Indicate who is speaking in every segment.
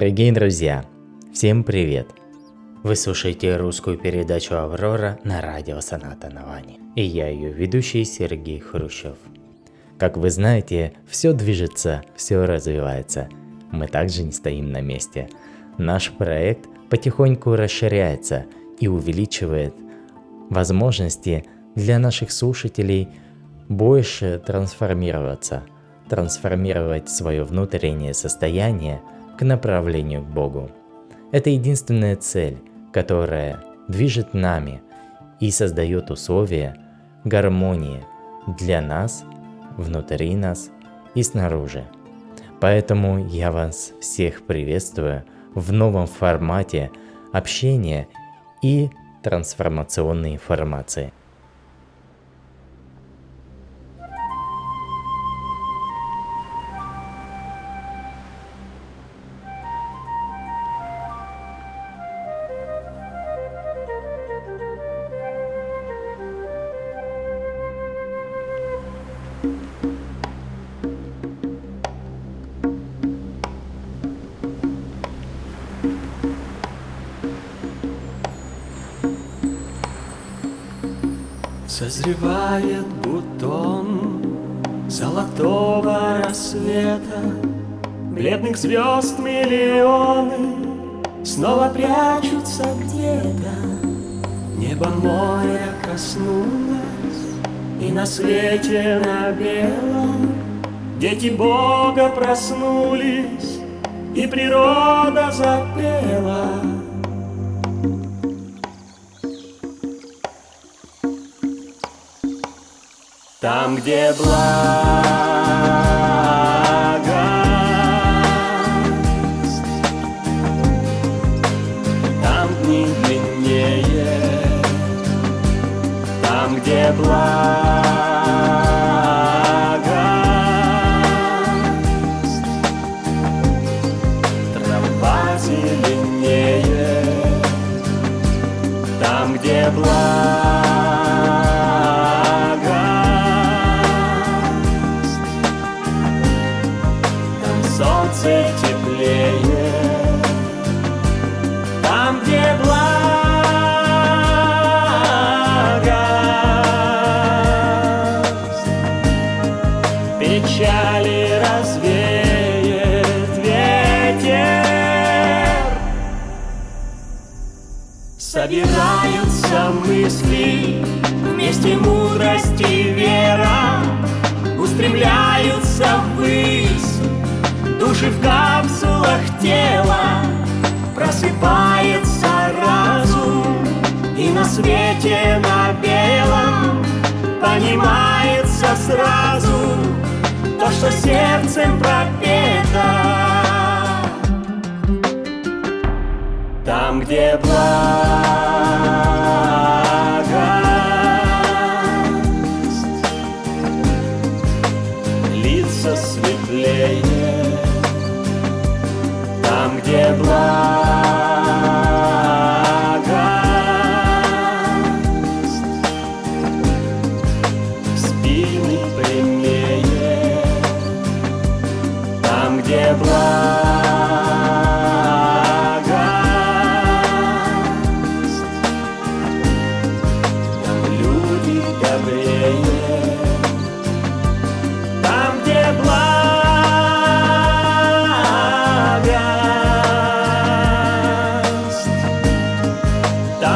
Speaker 1: Дорогие друзья, всем привет! Вы слушаете русскую передачу «Аврора» на радио «Соната Навани». И я ее ведущий Сергей Хрущев. Как вы знаете, все движется, все развивается. Мы также не стоим на месте. Наш проект потихоньку расширяется и увеличивает возможности для наших слушателей больше трансформироваться, трансформировать свое внутреннее состояние – к направлению к Богу. Это единственная цель, которая движет нами и создает условия гармонии для нас, внутри нас и снаружи. Поэтому я вас всех приветствую в новом формате общения и трансформационной информации.
Speaker 2: Проснулись и природа запела. Там, где благость,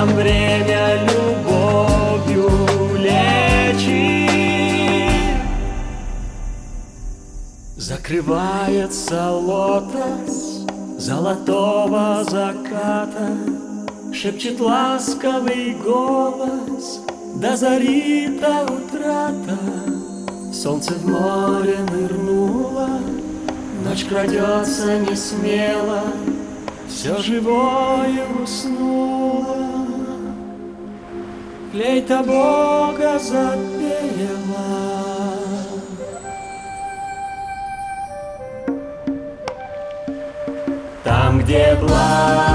Speaker 2: там время любовью лечит. Закрывается лотос золотого заката, Шепчет ласковый голос до зари до утрата. Солнце в море нырнуло, Ночь крадется не смело, Все живое уснуло. Флейта Бога запела. Там, где благость,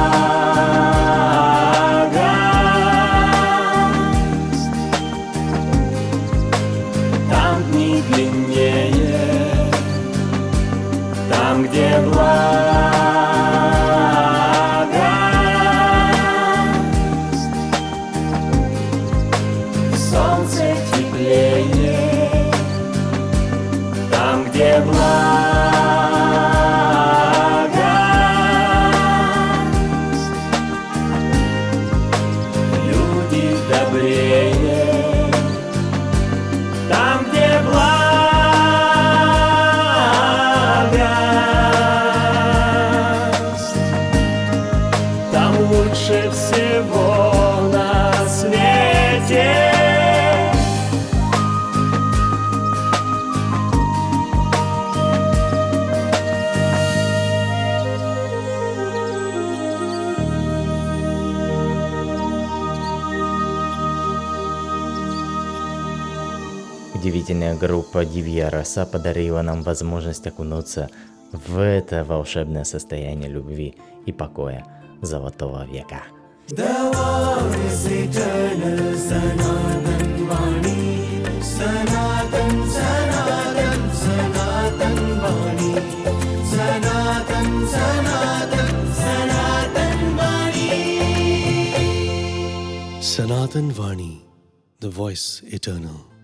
Speaker 1: Группа Дивья Роса подарила нам возможность окунуться в это волшебное состояние любви и покоя золотого века.
Speaker 3: Sanatan Vani, the voice eternal.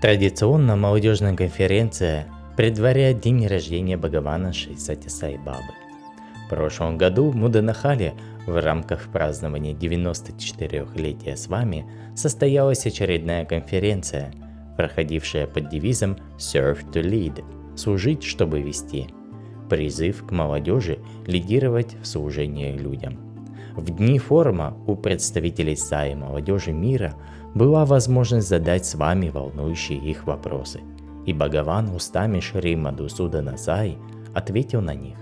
Speaker 1: Традиционно молодежная конференция предваряет день рождения Бхагавана Шейсати Сай Бабы. В прошлом году в Муданахале в рамках празднования 94-летия с вами состоялась очередная конференция, проходившая под девизом «Serve to Lead» – «Служить, чтобы вести». Призыв к молодежи лидировать в служении людям – в дни форума у представителей стаи молодежи мира была возможность задать с вами волнующие их вопросы. И Бхагаван устами Шри Мадусудана Сай ответил на них.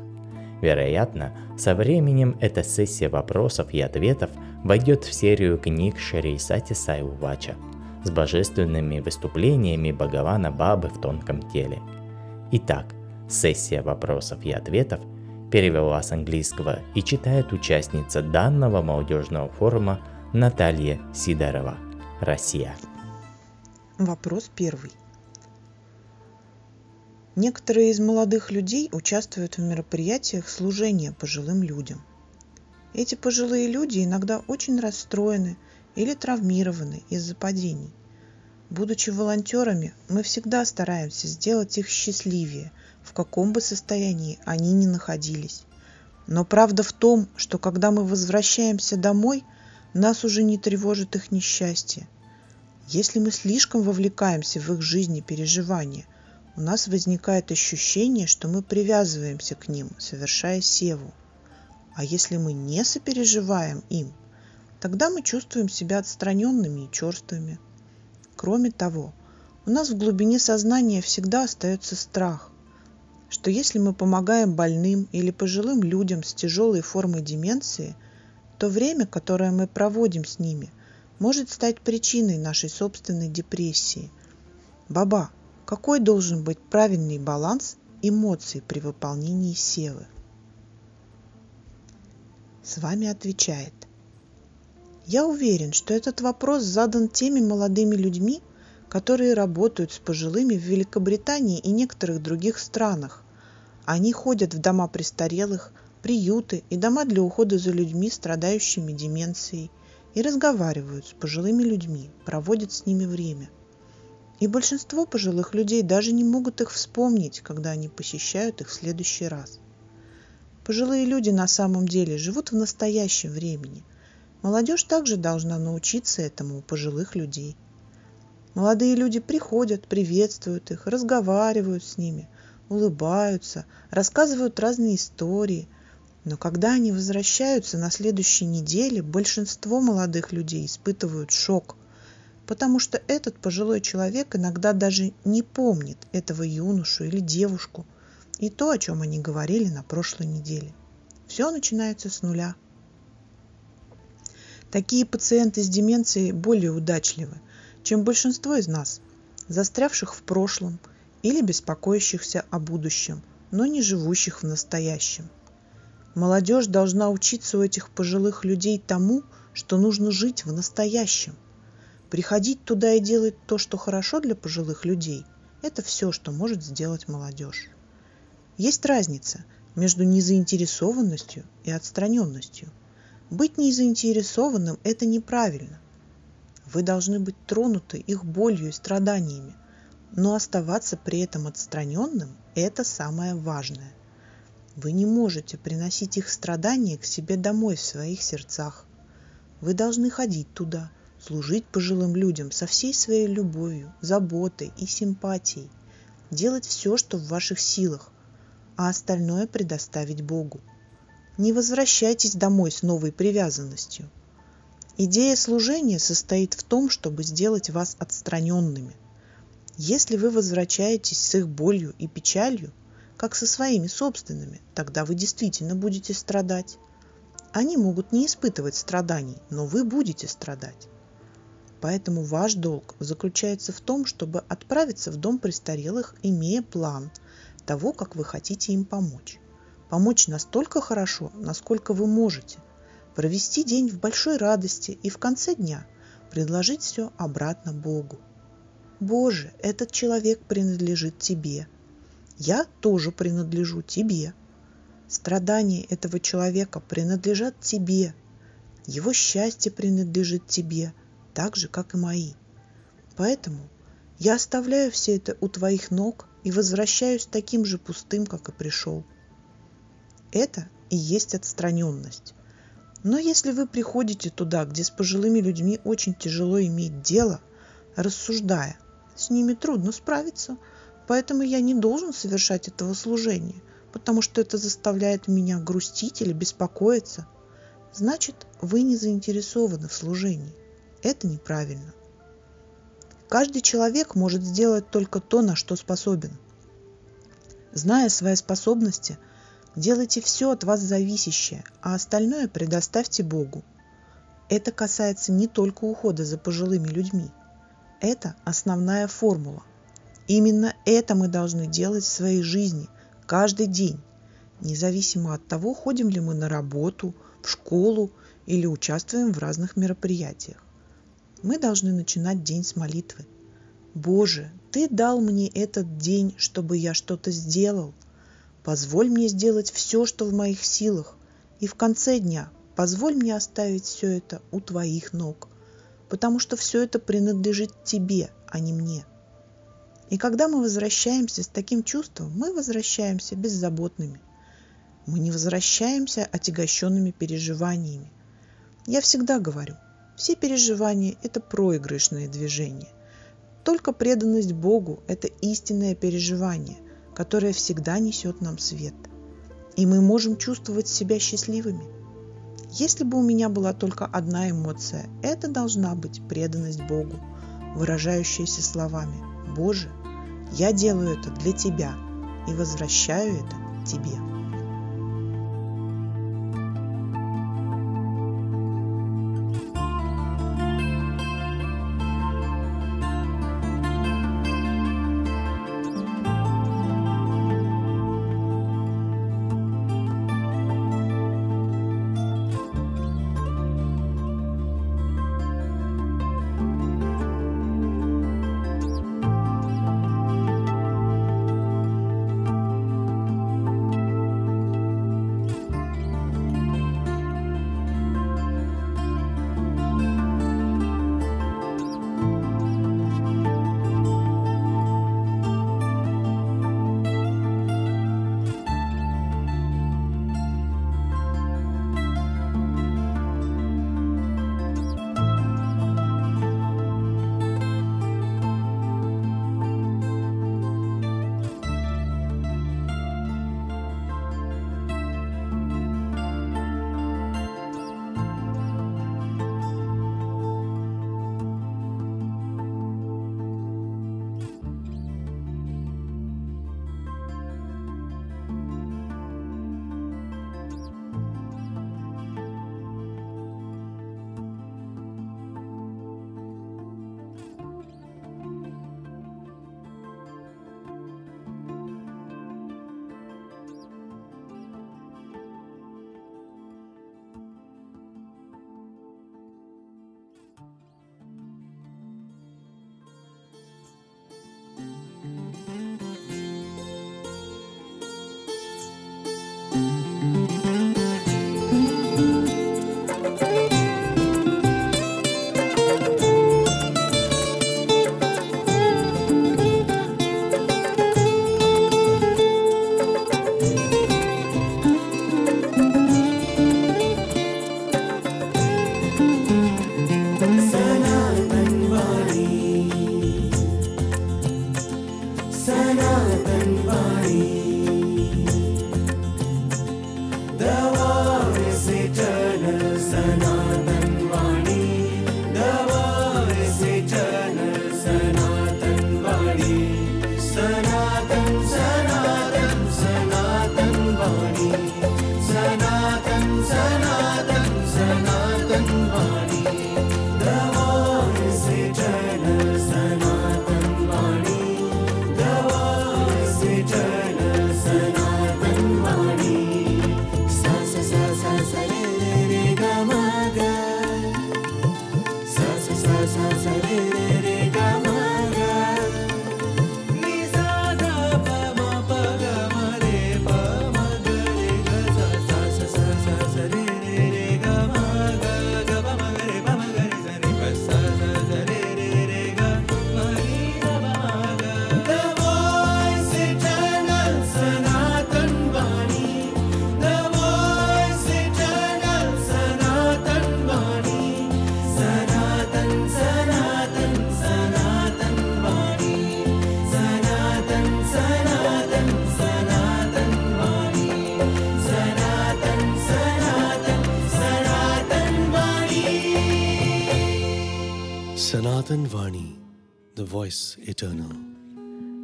Speaker 1: Вероятно, со временем эта сессия вопросов и ответов войдет в серию книг Шри Сати Сай Увача с божественными выступлениями Бхагавана Бабы в тонком теле. Итак, сессия вопросов и ответов – перевела с английского и читает участница данного молодежного форума Наталья Сидорова, Россия.
Speaker 4: Вопрос первый. Некоторые из молодых людей участвуют в мероприятиях служения пожилым людям. Эти пожилые люди иногда очень расстроены или травмированы из-за падений. Будучи волонтерами, мы всегда стараемся сделать их счастливее, в каком бы состоянии они ни находились. Но правда в том, что когда мы возвращаемся домой, нас уже не тревожит их несчастье. Если мы слишком вовлекаемся в их жизни переживания, у нас возникает ощущение, что мы привязываемся к ним, совершая севу. А если мы не сопереживаем им, тогда мы чувствуем себя отстраненными и черствыми. Кроме того, у нас в глубине сознания всегда остается страх, что если мы помогаем больным или пожилым людям с тяжелой формой деменции, то время, которое мы проводим с ними, может стать причиной нашей собственной депрессии. Баба, какой должен быть правильный баланс эмоций при выполнении севы? С вами отвечает. Я уверен, что этот вопрос задан теми молодыми людьми, которые работают с пожилыми в Великобритании и некоторых других странах. Они ходят в дома престарелых, приюты и дома для ухода за людьми, страдающими деменцией, и разговаривают с пожилыми людьми, проводят с ними время. И большинство пожилых людей даже не могут их вспомнить, когда они посещают их в следующий раз. Пожилые люди на самом деле живут в настоящем времени. Молодежь также должна научиться этому у пожилых людей. Молодые люди приходят, приветствуют их, разговаривают с ними, улыбаются, рассказывают разные истории. Но когда они возвращаются на следующей неделе, большинство молодых людей испытывают шок, потому что этот пожилой человек иногда даже не помнит этого юношу или девушку и то, о чем они говорили на прошлой неделе. Все начинается с нуля. Такие пациенты с деменцией более удачливы, чем большинство из нас, застрявших в прошлом или беспокоящихся о будущем, но не живущих в настоящем. Молодежь должна учиться у этих пожилых людей тому, что нужно жить в настоящем. Приходить туда и делать то, что хорошо для пожилых людей – это все, что может сделать молодежь. Есть разница между незаинтересованностью и отстраненностью. Быть незаинтересованным – это неправильно. Вы должны быть тронуты их болью и страданиями, но оставаться при этом отстраненным – это самое важное. Вы не можете приносить их страдания к себе домой в своих сердцах. Вы должны ходить туда, служить пожилым людям со всей своей любовью, заботой и симпатией, делать все, что в ваших силах, а остальное предоставить Богу. Не возвращайтесь домой с новой привязанностью. Идея служения состоит в том, чтобы сделать вас отстраненными. Если вы возвращаетесь с их болью и печалью, как со своими собственными, тогда вы действительно будете страдать. Они могут не испытывать страданий, но вы будете страдать. Поэтому ваш долг заключается в том, чтобы отправиться в дом престарелых, имея план того, как вы хотите им помочь. Помочь настолько хорошо, насколько вы можете. Провести день в большой радости и в конце дня предложить все обратно Богу. Боже, этот человек принадлежит Тебе. Я тоже принадлежу Тебе. Страдания этого человека принадлежат Тебе. Его счастье принадлежит Тебе – так же, как и мои. Поэтому я оставляю все это у твоих ног и возвращаюсь таким же пустым, как и пришел. Это и есть отстраненность. Но если вы приходите туда, где с пожилыми людьми очень тяжело иметь дело, рассуждая, с ними трудно справиться, поэтому я не должен совершать этого служения, потому что это заставляет меня грустить или беспокоиться, значит, вы не заинтересованы в служении. Это неправильно. Каждый человек может сделать только то, на что способен. Зная свои способности, делайте все от вас зависящее, а остальное предоставьте Богу. Это касается не только ухода за пожилыми людьми. Это основная формула. Именно это мы должны делать в своей жизни каждый день, независимо от того, ходим ли мы на работу, в школу или участвуем в разных мероприятиях мы должны начинать день с молитвы. Боже, Ты дал мне этот день, чтобы я что-то сделал. Позволь мне сделать все, что в моих силах. И в конце дня позволь мне оставить все это у Твоих ног, потому что все это принадлежит Тебе, а не мне. И когда мы возвращаемся с таким чувством, мы возвращаемся беззаботными. Мы не возвращаемся отягощенными переживаниями. Я всегда говорю – все переживания – это проигрышные движения. Только преданность Богу – это истинное переживание, которое всегда несет нам свет. И мы можем чувствовать себя счастливыми. Если бы у меня была только одна эмоция, это должна быть преданность Богу, выражающаяся словами «Боже, я делаю это для Тебя и возвращаю это Тебе».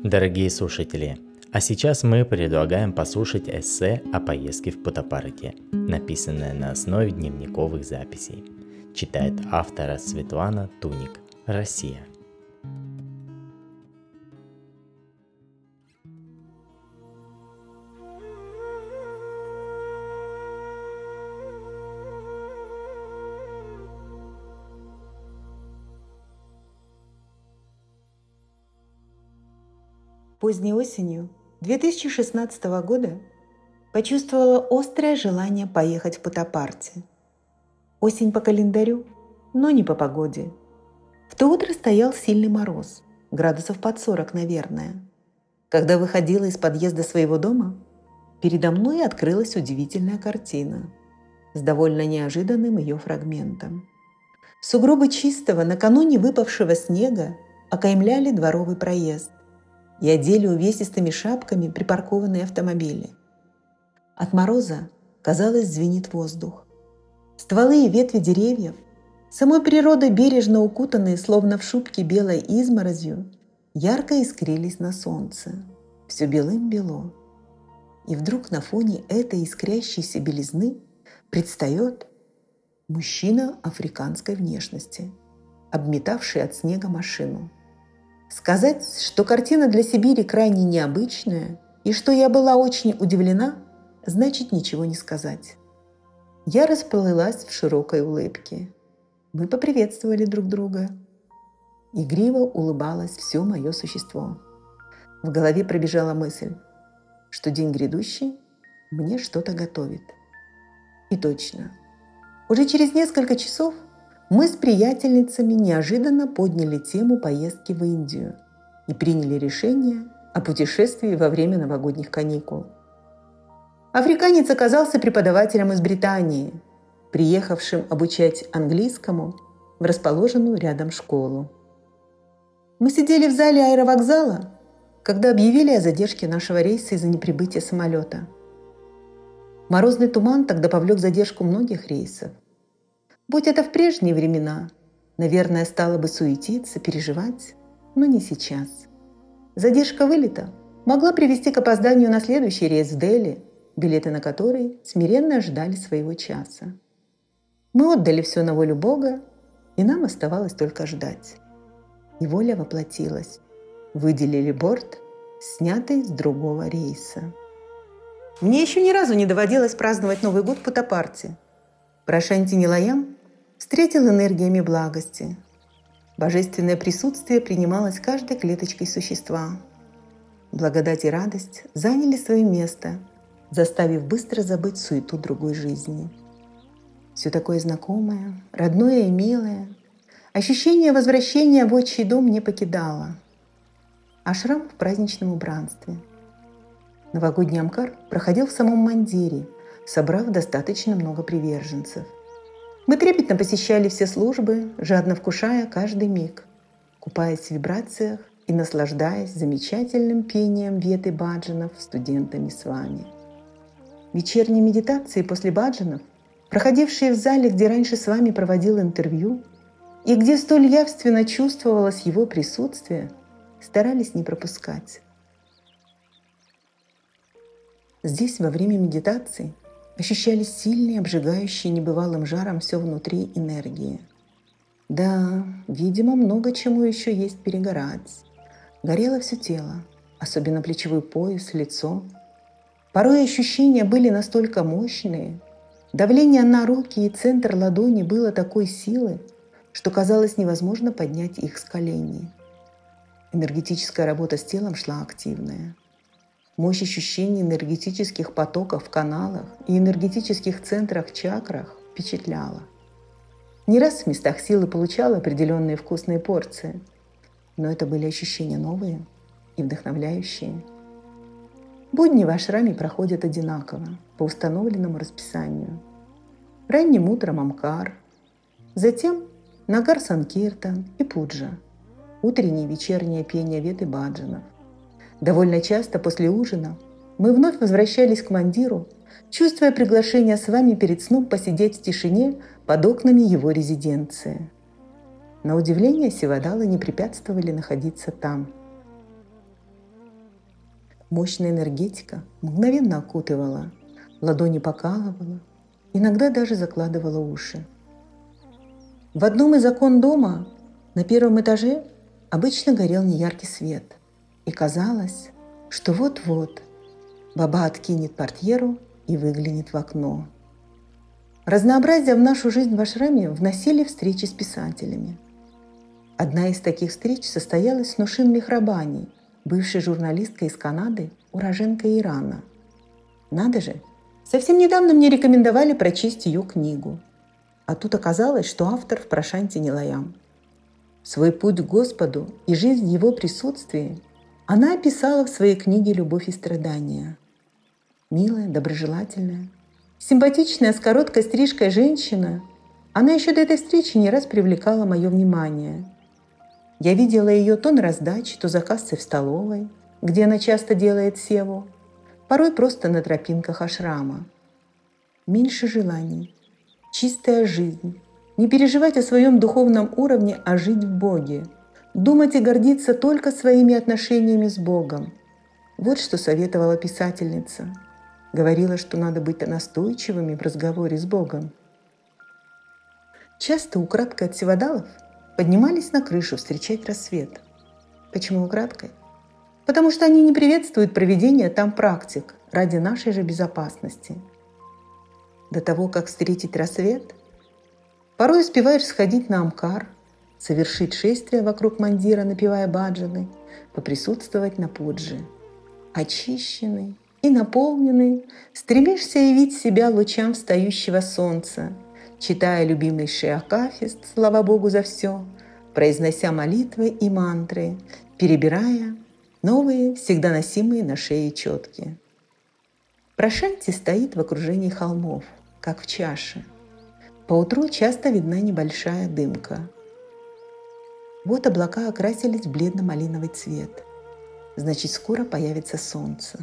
Speaker 1: Дорогие слушатели, а сейчас мы предлагаем послушать эссе о поездке в Путапарте, написанное на основе дневниковых записей. Читает автора Светлана Туник, Россия.
Speaker 5: Поздней осенью 2016 года почувствовала острое желание поехать в Путапарте. Осень по календарю, но не по погоде. В то утро стоял сильный мороз, градусов под 40, наверное. Когда выходила из подъезда своего дома, передо мной открылась удивительная картина с довольно неожиданным ее фрагментом. Сугробы чистого, накануне выпавшего снега окаймляли дворовый проезд и одели увесистыми шапками припаркованные автомобили. От мороза, казалось, звенит воздух. Стволы и ветви деревьев, самой природой бережно укутанные, словно в шубке белой изморозью, ярко искрились на солнце. Все белым-бело. И вдруг на фоне этой искрящейся белизны предстает мужчина африканской внешности, обметавший от снега машину. Сказать, что картина для Сибири крайне необычная и что я была очень удивлена, значит ничего не сказать. Я расплылась в широкой улыбке. Мы поприветствовали друг друга. Игриво улыбалось все мое существо. В голове пробежала мысль, что день грядущий мне что-то готовит. И точно. Уже через несколько часов мы с приятельницами неожиданно подняли тему поездки в Индию и приняли решение о путешествии во время новогодних каникул. Африканец оказался преподавателем из Британии, приехавшим обучать английскому в расположенную рядом школу. Мы сидели в зале аэровокзала, когда объявили о задержке нашего рейса из-за неприбытия самолета. Морозный туман тогда повлек задержку многих рейсов. Будь это в прежние времена, наверное, стало бы суетиться, переживать, но не сейчас. Задержка вылета могла привести к опозданию на следующий рейс в Дели, билеты на который смиренно ждали своего часа. Мы отдали все на волю Бога, и нам оставалось только ждать. И воля воплотилась. Выделили борт, снятый с другого рейса. Мне еще ни разу не доводилось праздновать Новый год в Путапарте. Прошанти Нилаям встретил энергиями благости. Божественное присутствие принималось каждой клеточкой существа. Благодать и радость заняли свое место, заставив быстро забыть суету другой жизни. Все такое знакомое, родное и милое. Ощущение возвращения в отчий дом не покидало. Ашрам в праздничном убранстве. Новогодний Амкар проходил в самом Мандире, собрав достаточно много приверженцев. Мы трепетно посещали все службы, жадно вкушая каждый миг, купаясь в вибрациях и наслаждаясь замечательным пением веты баджанов студентами с вами. Вечерние медитации после баджанов, проходившие в зале, где раньше с вами проводил интервью, и где столь явственно чувствовалось его присутствие, старались не пропускать. Здесь во время медитации ощущались сильные, обжигающие небывалым жаром все внутри энергии. Да, видимо, много чему еще есть перегорать. Горело все тело, особенно плечевой пояс, лицо. Порой ощущения были настолько мощные, давление на руки и центр ладони было такой силы, что казалось невозможно поднять их с коленей. Энергетическая работа с телом шла активная. Мощь ощущений энергетических потоков в каналах и энергетических центрах чакрах впечатляла. Не раз в местах силы получала определенные вкусные порции, но это были ощущения новые и вдохновляющие. Будни в ашраме проходят одинаково, по установленному расписанию. Ранним утром Амкар, затем Нагар Санкиртан и Пуджа, утреннее и вечернее пение Веды Баджанов, Довольно часто после ужина мы вновь возвращались к Мандиру, чувствуя приглашение с вами перед сном посидеть в тишине под окнами его резиденции. На удивление Сивадалы не препятствовали находиться там. Мощная энергетика мгновенно окутывала, ладони покалывала, иногда даже закладывала уши. В одном из окон дома на первом этаже обычно горел неяркий свет – и казалось, что вот-вот баба откинет портьеру и выглянет в окно. Разнообразие в нашу жизнь в ашраме вносили встречи с писателями. Одна из таких встреч состоялась с Нушин Мехрабани, бывшей журналисткой из Канады, уроженкой Ирана. Надо же, совсем недавно мне рекомендовали прочесть ее книгу. А тут оказалось, что автор в Прошанте Нилаям. Свой путь к Господу и жизнь в его присутствии она описала в своей книге «Любовь и страдания». Милая, доброжелательная, симпатичная, с короткой стрижкой женщина, она еще до этой встречи не раз привлекала мое внимание. Я видела ее то на раздаче, то за кассой в столовой, где она часто делает севу, порой просто на тропинках ашрама. Меньше желаний, чистая жизнь, не переживать о своем духовном уровне, а жить в Боге – Думать и гордиться только своими отношениями с Богом. Вот что советовала писательница. Говорила, что надо быть настойчивыми в разговоре с Богом. Часто украдкой от севадалов поднимались на крышу встречать рассвет. Почему украдкой? Потому что они не приветствуют проведение там практик ради нашей же безопасности. До того, как встретить рассвет, порой успеваешь сходить на Амкар, совершить шествие вокруг мандира, напевая баджаны, поприсутствовать на пуджи. Очищенный и наполненный, стремишься явить себя лучам встающего солнца, читая любимый шиакафист, слава Богу за все, произнося молитвы и мантры, перебирая новые, всегда носимые на шее четки. Прошанти стоит в окружении холмов, как в чаше. Поутру часто видна небольшая дымка. Вот облака окрасились в бледно-малиновый цвет. Значит, скоро появится солнце.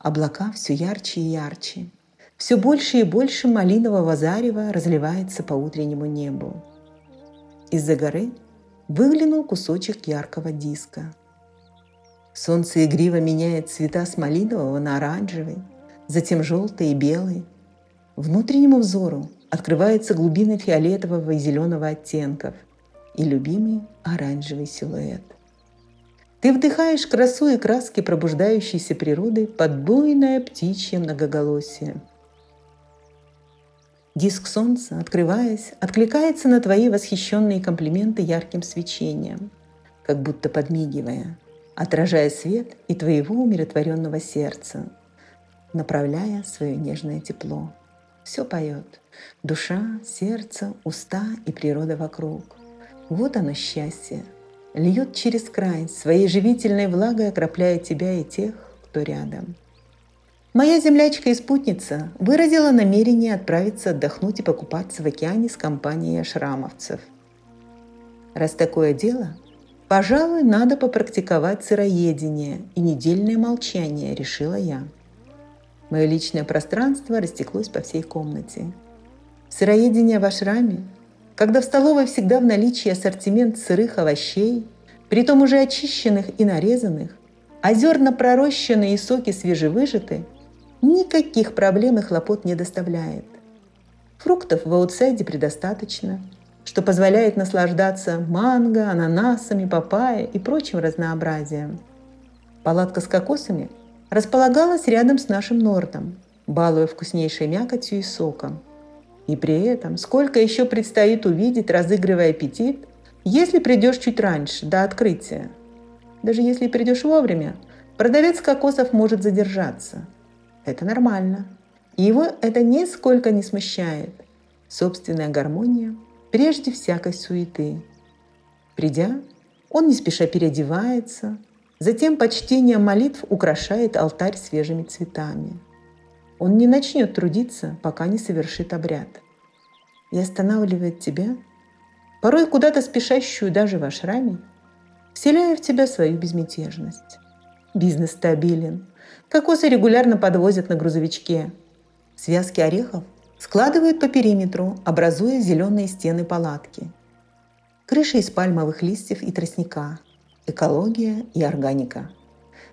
Speaker 5: Облака все ярче и ярче. Все больше и больше малинового зарева разливается по утреннему небу. Из-за горы выглянул кусочек яркого диска. Солнце игриво меняет цвета с малинового на оранжевый, затем желтый и белый. Внутреннему взору открываются глубины фиолетового и зеленого оттенков – и любимый оранжевый силуэт. Ты вдыхаешь красу и краски пробуждающейся природы под буйное птичье многоголосие. Диск солнца, открываясь, откликается на твои восхищенные комплименты ярким свечением, как будто подмигивая, отражая свет и твоего умиротворенного сердца, направляя свое нежное тепло. Все поет. Душа, сердце, уста и природа вокруг – вот оно счастье. Льет через край, своей живительной влагой окропляя тебя и тех, кто рядом. Моя землячка и спутница выразила намерение отправиться отдохнуть и покупаться в океане с компанией ашрамовцев. Раз такое дело, Пожалуй, надо попрактиковать сыроедение и недельное молчание, решила я. Мое личное пространство растеклось по всей комнате. Сыроедение в ашраме, когда в столовой всегда в наличии ассортимент сырых овощей, притом уже очищенных и нарезанных, а зерна пророщенные и соки свежевыжаты, никаких проблем и хлопот не доставляет. Фруктов в аутсайде предостаточно, что позволяет наслаждаться манго, ананасами, папайей и прочим разнообразием. Палатка с кокосами располагалась рядом с нашим нортом, балуя вкуснейшей мякотью и соком. И при этом сколько еще предстоит увидеть, разыгрывая аппетит, если придешь чуть раньше, до открытия. Даже если придешь вовремя, продавец кокосов может задержаться. Это нормально. И его это нисколько не смущает. Собственная гармония прежде всякой суеты. Придя, он не спеша переодевается, затем почтение молитв украшает алтарь свежими цветами. Он не начнет трудиться, пока не совершит обряд. И останавливает тебя, порой куда-то спешащую даже в ашраме, вселяя в тебя свою безмятежность. Бизнес стабилен. Кокосы регулярно подвозят на грузовичке. Связки орехов складывают по периметру, образуя зеленые стены палатки. Крыши из пальмовых листьев и тростника. Экология и органика.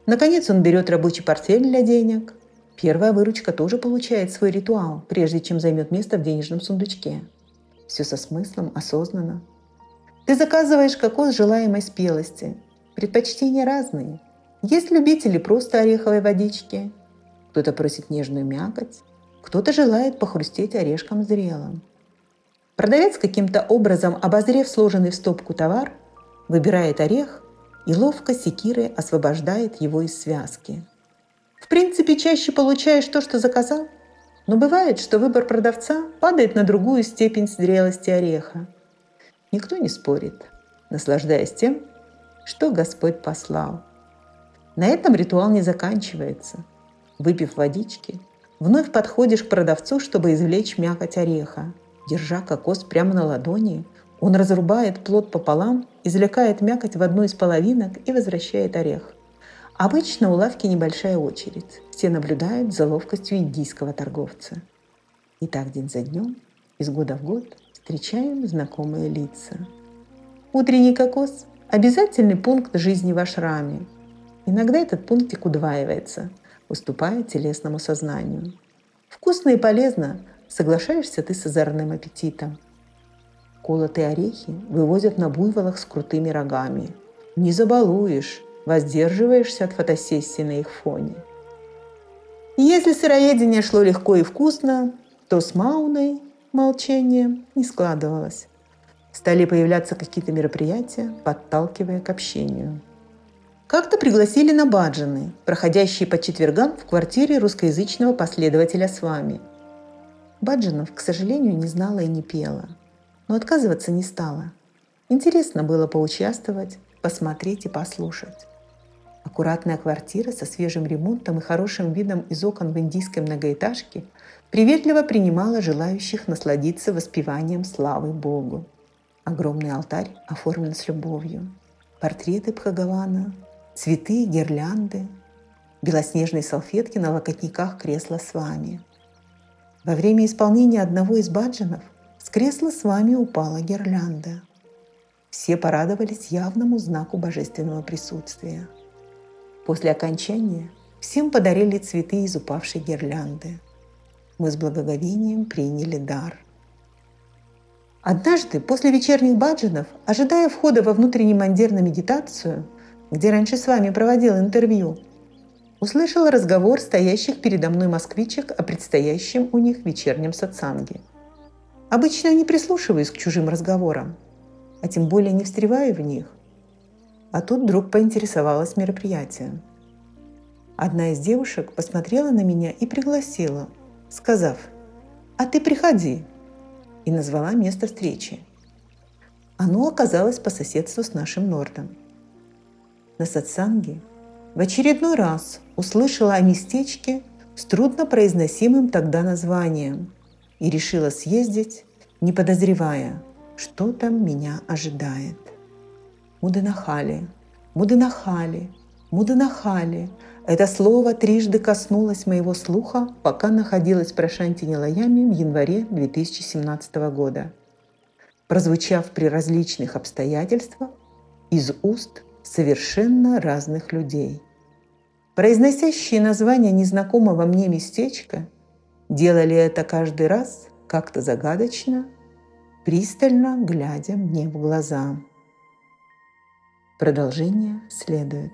Speaker 5: Наконец он берет рабочий портфель для денег. Первая выручка тоже получает свой ритуал, прежде чем займет место в денежном сундучке. Все со смыслом, осознанно. Ты заказываешь кокос желаемой спелости. Предпочтения разные. Есть любители просто ореховой водички. Кто-то просит нежную мякоть, кто-то желает похрустеть орешком зрелым. Продавец каким-то образом, обозрев сложенный в стопку товар, выбирает орех и ловко секирой освобождает его из связки. Принципе, чаще получаешь то, что заказал, но бывает, что выбор продавца падает на другую степень зрелости ореха. Никто не спорит, наслаждаясь тем, что Господь послал. На этом ритуал не заканчивается. Выпив водички – Вновь подходишь к продавцу, чтобы извлечь мякоть ореха. Держа кокос прямо на ладони, он разрубает плод пополам, извлекает мякоть в одну из половинок и возвращает орех. Обычно у лавки небольшая очередь. Все наблюдают за ловкостью индийского торговца. И так день за днем, из года в год, встречаем знакомые лица. Утренний кокос – обязательный пункт жизни в ашраме. Иногда этот пунктик удваивается – уступая телесному сознанию. Вкусно и полезно, соглашаешься ты с озорным аппетитом. Колотые орехи вывозят на буйволах с крутыми рогами. Не забалуешь, воздерживаешься от фотосессии на их фоне. Если сыроедение шло легко и вкусно, то с Мауной молчание не складывалось. Стали появляться какие-то мероприятия, подталкивая к общению – как-то пригласили на баджаны, проходящие по четвергам в квартире русскоязычного последователя с вами. Баджанов, к сожалению, не знала и не пела, но отказываться не стала. Интересно было поучаствовать, посмотреть и послушать. Аккуратная квартира со свежим ремонтом и хорошим видом из окон в индийской многоэтажке приветливо принимала желающих насладиться воспеванием славы Богу. Огромный алтарь оформлен с любовью. Портреты Бхагавана цветы, гирлянды, белоснежные салфетки на локотниках кресла с вами. Во время исполнения одного из баджанов с кресла с вами упала гирлянда. Все порадовались явному знаку божественного присутствия. После окончания всем подарили цветы из упавшей гирлянды. Мы с благоговением приняли дар. Однажды, после вечерних баджанов, ожидая входа во внутренний мандир на медитацию – где раньше с вами проводил интервью, услышала разговор стоящих передо мной москвичек о предстоящем у них вечернем сатсанге. Обычно я не прислушиваюсь к чужим разговорам, а тем более не встреваю в них. А тут вдруг поинтересовалась мероприятием. Одна из девушек посмотрела на меня и пригласила, сказав «А ты приходи», и назвала место встречи. Оно оказалось по соседству с нашим Нордом – на сатсанге в очередной раз услышала о местечке с труднопроизносимым тогда названием и решила съездить, не подозревая, что там меня ожидает. Муденахали, Муденахали, Муденахали. Это слово трижды коснулось моего слуха, пока находилась в Прошанте Нилаями в январе 2017 года. Прозвучав при различных обстоятельствах из уст совершенно разных людей. Произносящие название незнакомого мне местечка делали это каждый раз как-то загадочно, пристально глядя мне в глаза. Продолжение следует.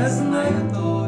Speaker 6: Я знаю
Speaker 7: то.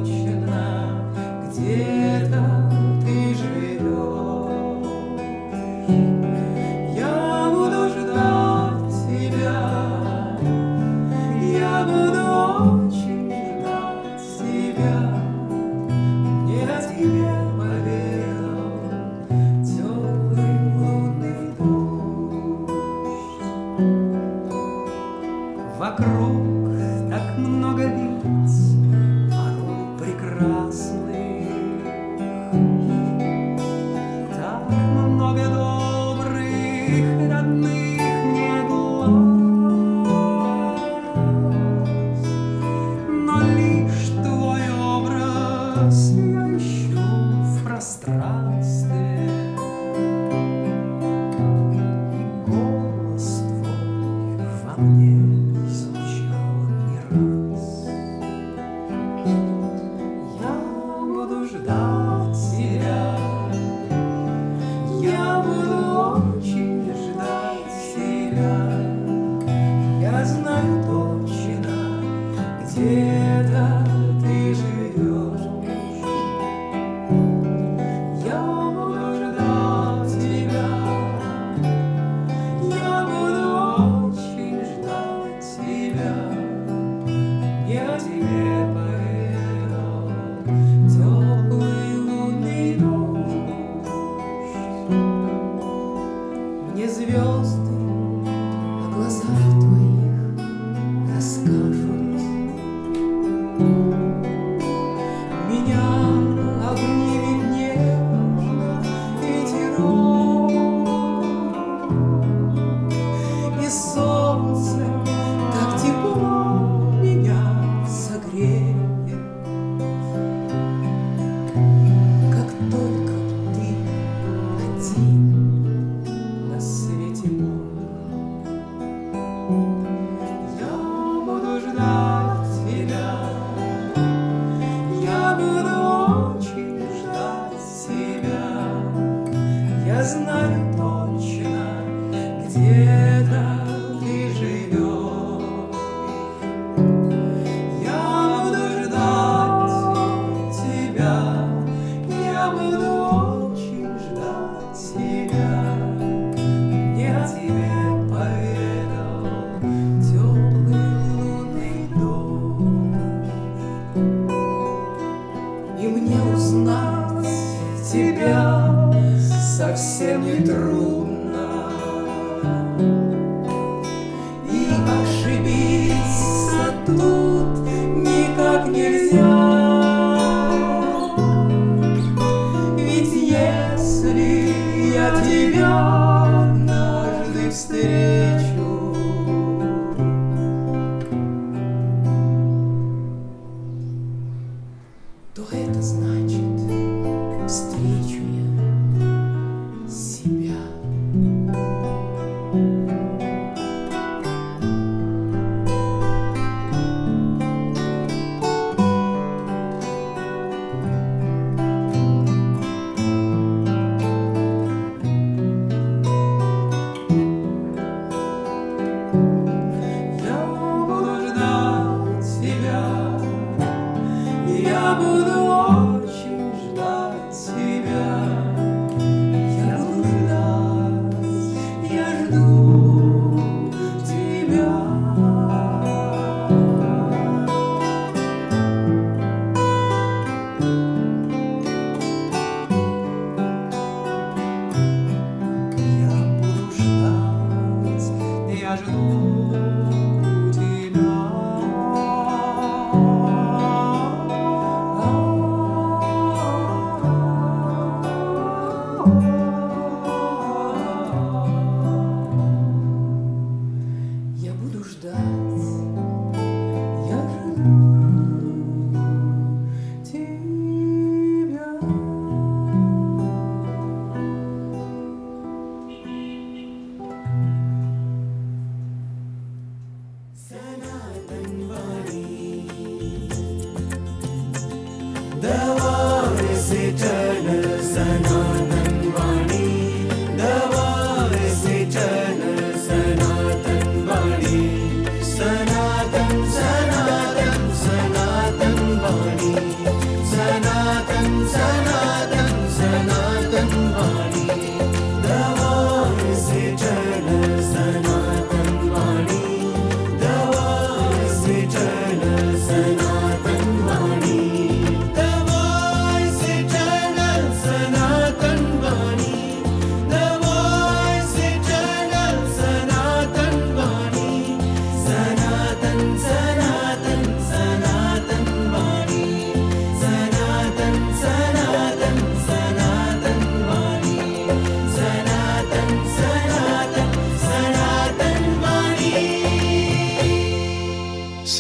Speaker 7: Я буду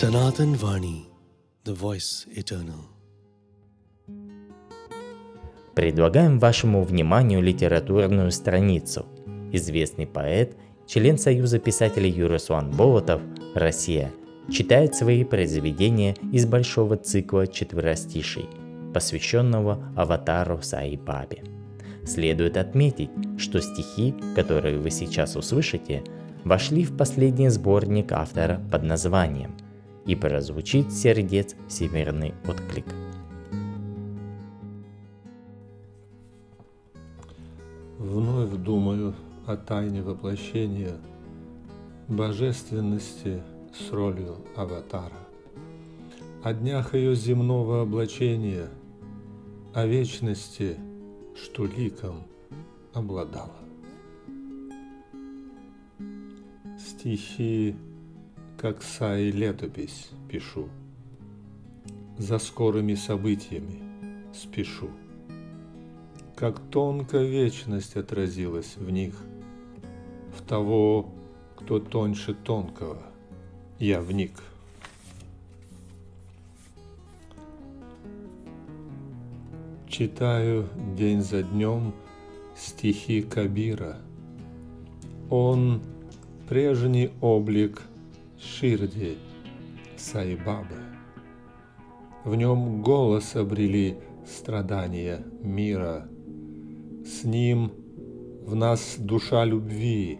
Speaker 3: Sanatan Vani, the voice eternal.
Speaker 1: Предлагаем вашему вниманию литературную страницу. Известный поэт, член Союза писателей Юрасуан Болотов, Россия, читает свои произведения из большого цикла четверостишей, посвященного аватару Саи Бабе. Следует отметить, что стихи, которые вы сейчас услышите, вошли в последний сборник автора под названием «И прозвучит сердец всемирный отклик».
Speaker 8: Вновь думаю о тайне воплощения, божественности с ролью аватара, о днях ее земного облачения, о вечности, что ликом обладала. Стихи, как саи летопись, пишу, за скорыми событиями спешу как тонко вечность отразилась в них, в того, кто тоньше тонкого, я вник. Читаю день за днем стихи Кабира. Он прежний облик Ширди Сайбабы. В нем голос обрели страдания мира – с ним в нас душа любви,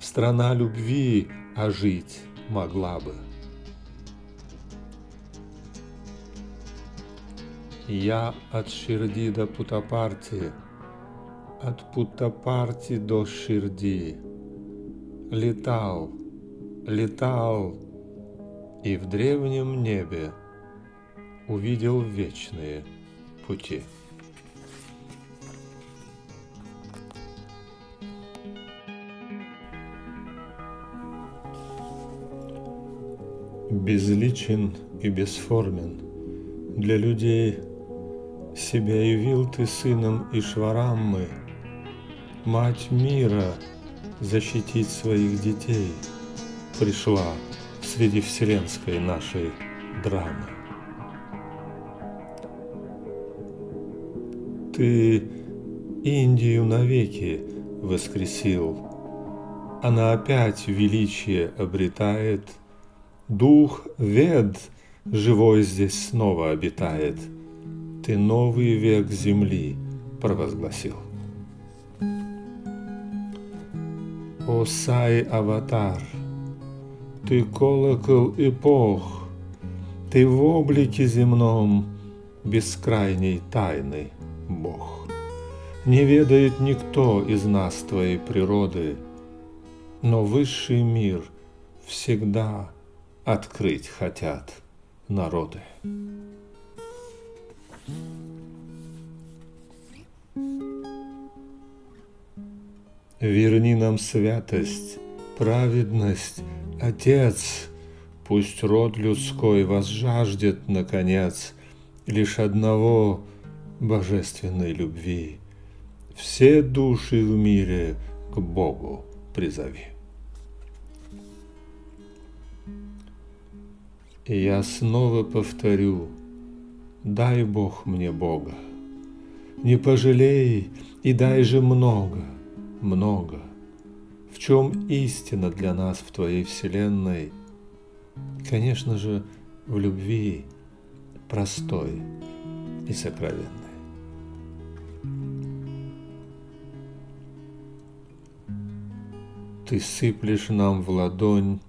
Speaker 8: страна любви ожить могла бы. Я от Ширди до Путапарти, от Путапарти до Ширди летал, летал и в древнем небе увидел вечные пути. безличен и бесформен. Для людей себя явил ты сыном Ишвараммы, мать мира, защитить своих детей, пришла среди вселенской нашей драмы. Ты Индию навеки воскресил. Она опять величие обретает. Дух Вед живой здесь снова обитает. Ты новый век земли провозгласил. О Сай Аватар, ты колокол эпох, ты в облике земном бескрайней тайны Бог. Не ведает никто из нас твоей природы, но высший мир всегда открыть хотят народы. Верни нам святость, праведность, Отец, Пусть род людской возжаждет, наконец, Лишь одного божественной любви. Все души в мире к Богу призови. И я снова повторю, дай Бог мне Бога. Не пожалей и дай же много, много. В чем истина для нас в Твоей Вселенной? Конечно же, в любви простой и сокровенной. Ты сыплешь нам в ладонь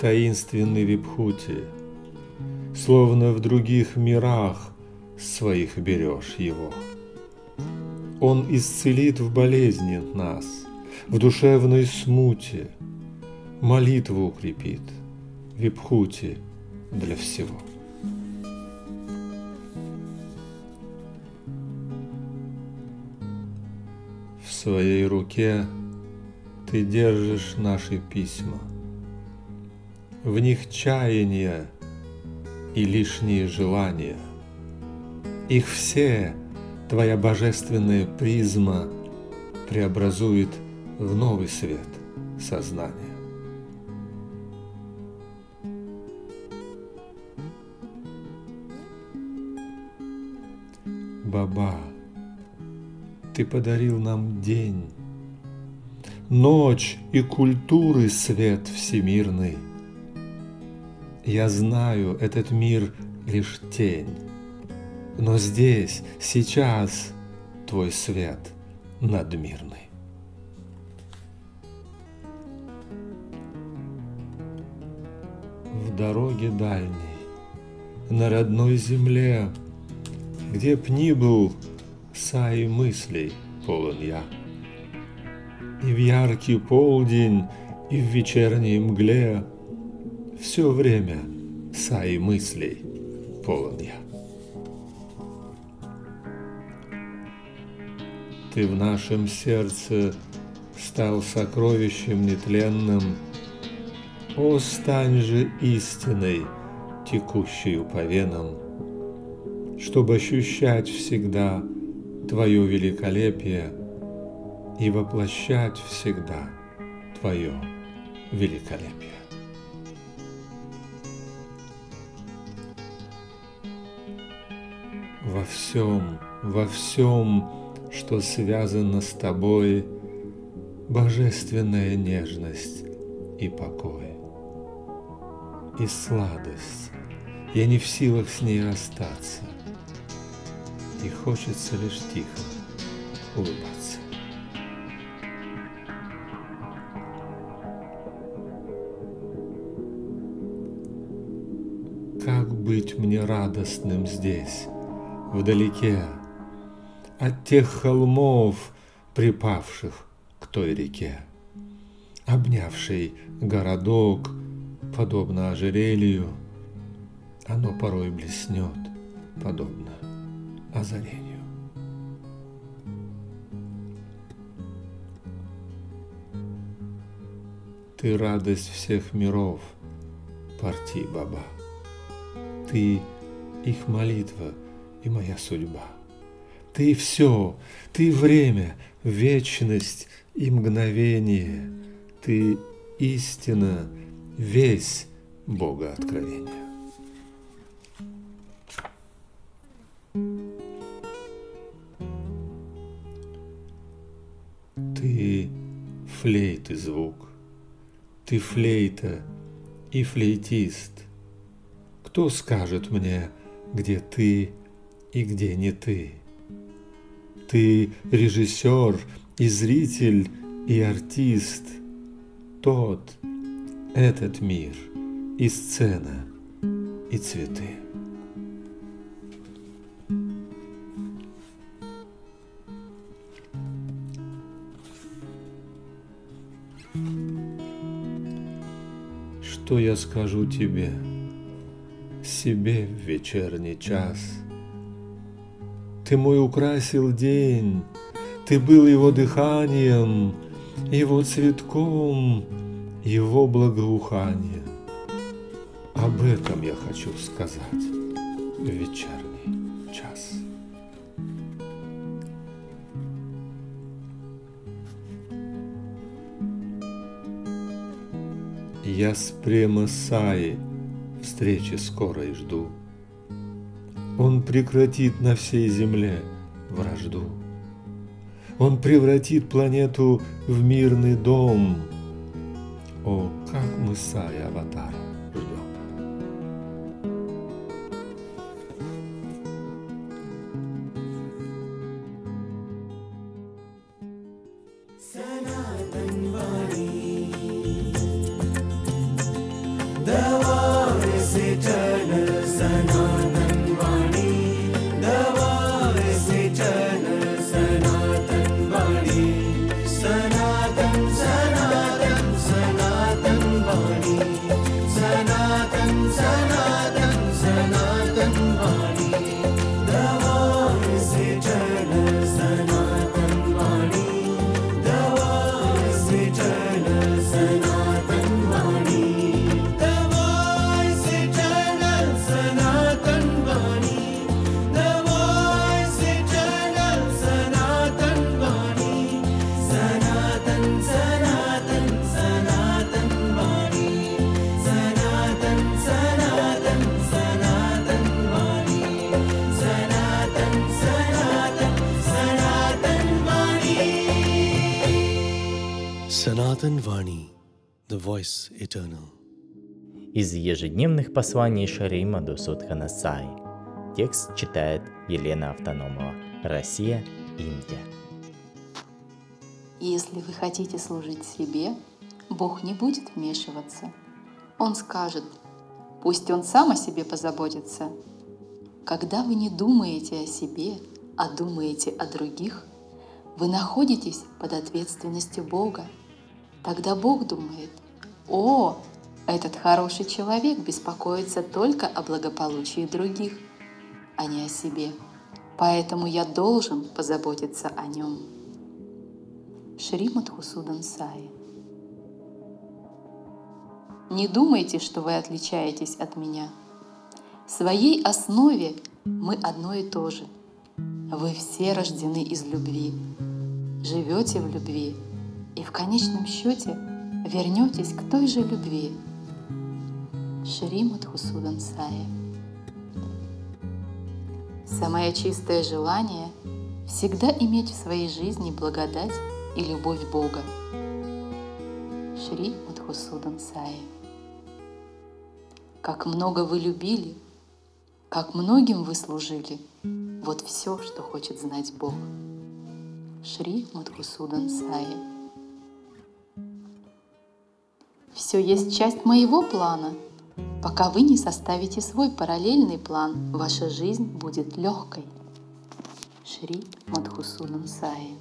Speaker 8: таинственный випхути, Словно в других мирах своих берешь его. Он исцелит в болезни нас, в душевной смуте, Молитву укрепит, випхути для всего. В своей руке ты держишь наши письма. В них чаяния и лишние желания. Их все твоя божественная призма преобразует в новый свет сознания. Баба, ты подарил нам день, ночь и культуры свет всемирный. Я знаю, этот мир лишь тень, но здесь, сейчас твой свет надмирный. В дороге дальней, на родной земле, где б ни был, саи мыслей полон я. И в яркий полдень, и в вечерней мгле Все время саи мыслей полон я. Ты в нашем сердце стал сокровищем нетленным, О, стань же истиной, текущей по венам, Чтобы ощущать всегда Твое великолепие И воплощать всегда Твое великолепие. Во всем, во всем, что связано с тобой, Божественная нежность и покой. И сладость, я не в силах с ней расстаться, И хочется лишь тихо улыбаться. Как быть мне радостным здесь, вдалеке, от тех холмов, припавших к той реке, обнявшей городок, подобно ожерелью, оно порой блеснет, подобно озарению. Ты радость всех миров, Парти Баба. Ты их молитва и моя судьба. Ты все, ты время, вечность и мгновение. Ты истина, весь Бога откровения. Ты флейт и звук, ты флейта и флейтист. Кто скажет мне, где ты и где не ты? Ты режиссер и зритель и артист, тот, этот мир и сцена и цветы. Что я скажу тебе, себе в вечерний час? Ты мой украсил день, ты был его дыханием, его цветком, его благоуханием. Об этом я хочу сказать в вечерний час. Я с према Саи встречи скорой жду. Он прекратит на всей земле вражду. Он превратит планету в мирный дом. О, как мы
Speaker 3: Vani, the voice eternal.
Speaker 1: Из ежедневных посланий Шарима до Судхана Сай. Текст читает Елена Автономова. Россия, Индия.
Speaker 9: Если вы хотите служить себе, Бог не будет вмешиваться. Он скажет, пусть Он сам о себе позаботится. Когда вы не думаете о себе, а думаете о других, вы находитесь под ответственностью Бога. Тогда Бог думает, о, этот хороший человек беспокоится только о благополучии других, а не о себе. Поэтому я должен позаботиться о нем. Шримат Хусудан Саи. Не думайте, что вы отличаетесь от меня. В своей основе мы одно и то же. Вы все рождены из любви, живете в любви и в конечном счете вернетесь к той же любви. Шримат Хусудан Сая. Самое чистое желание – всегда иметь в своей жизни благодать и любовь Бога. Шри Мадхусудан Сая. Как много вы любили, как многим вы служили, вот все, что хочет знать Бог. Шри Мадхусудан Сая. Все есть часть моего плана. Пока вы не составите свой параллельный план, ваша жизнь будет легкой. Шри Мадхусудан Сая.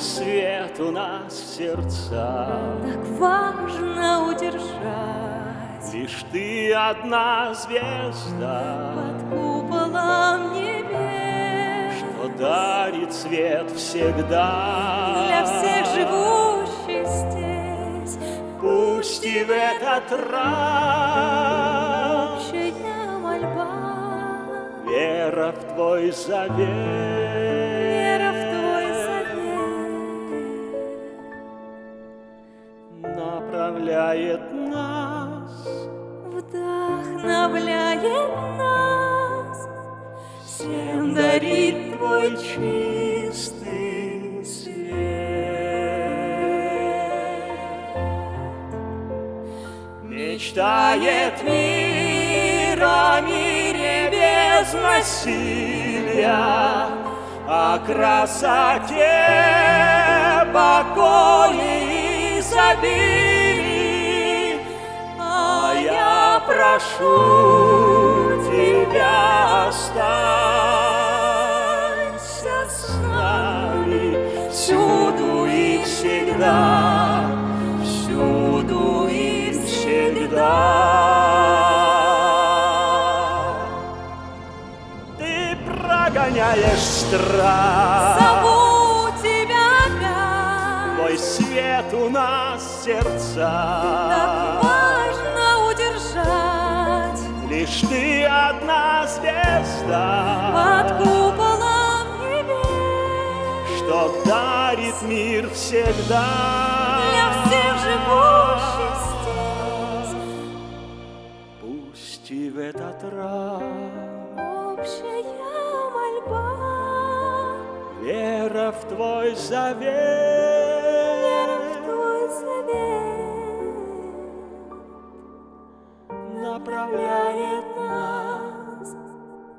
Speaker 2: Свет у нас в сердцах.
Speaker 10: Так важно удержать
Speaker 2: Лишь ты одна звезда,
Speaker 10: под куполом небес
Speaker 2: что дарит свет всегда.
Speaker 10: для всех живущих здесь.
Speaker 2: Пусть и в этот раз
Speaker 10: Общая мольба,
Speaker 2: вера в твой завет
Speaker 10: вдохновляет нас,
Speaker 2: всем дарит твой чистый свет. Мечтает мир о мире без насилия, о красоте, покое и изобилии. Прошу тебя, останься с нами всюду и всегда, всюду и всегда. Ты прогоняешь страх.
Speaker 10: Зову тебя опять.
Speaker 2: Твой свет у нас в
Speaker 10: Так удержать
Speaker 2: Лишь ты одна
Speaker 10: под
Speaker 2: звезда,
Speaker 10: куполом небес.
Speaker 2: Что дарит мир всегда.
Speaker 10: для всех живущих здесь.
Speaker 2: Пусть и в этот раз
Speaker 10: Общая мольба,
Speaker 2: вера в
Speaker 10: твой завет
Speaker 2: направляет нас,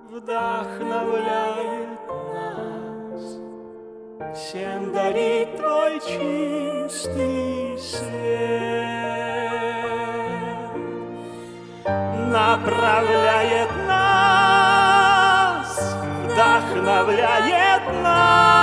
Speaker 2: вдохновляет нас, всем дарит твой чистый свет, направляет нас, вдохновляет нас.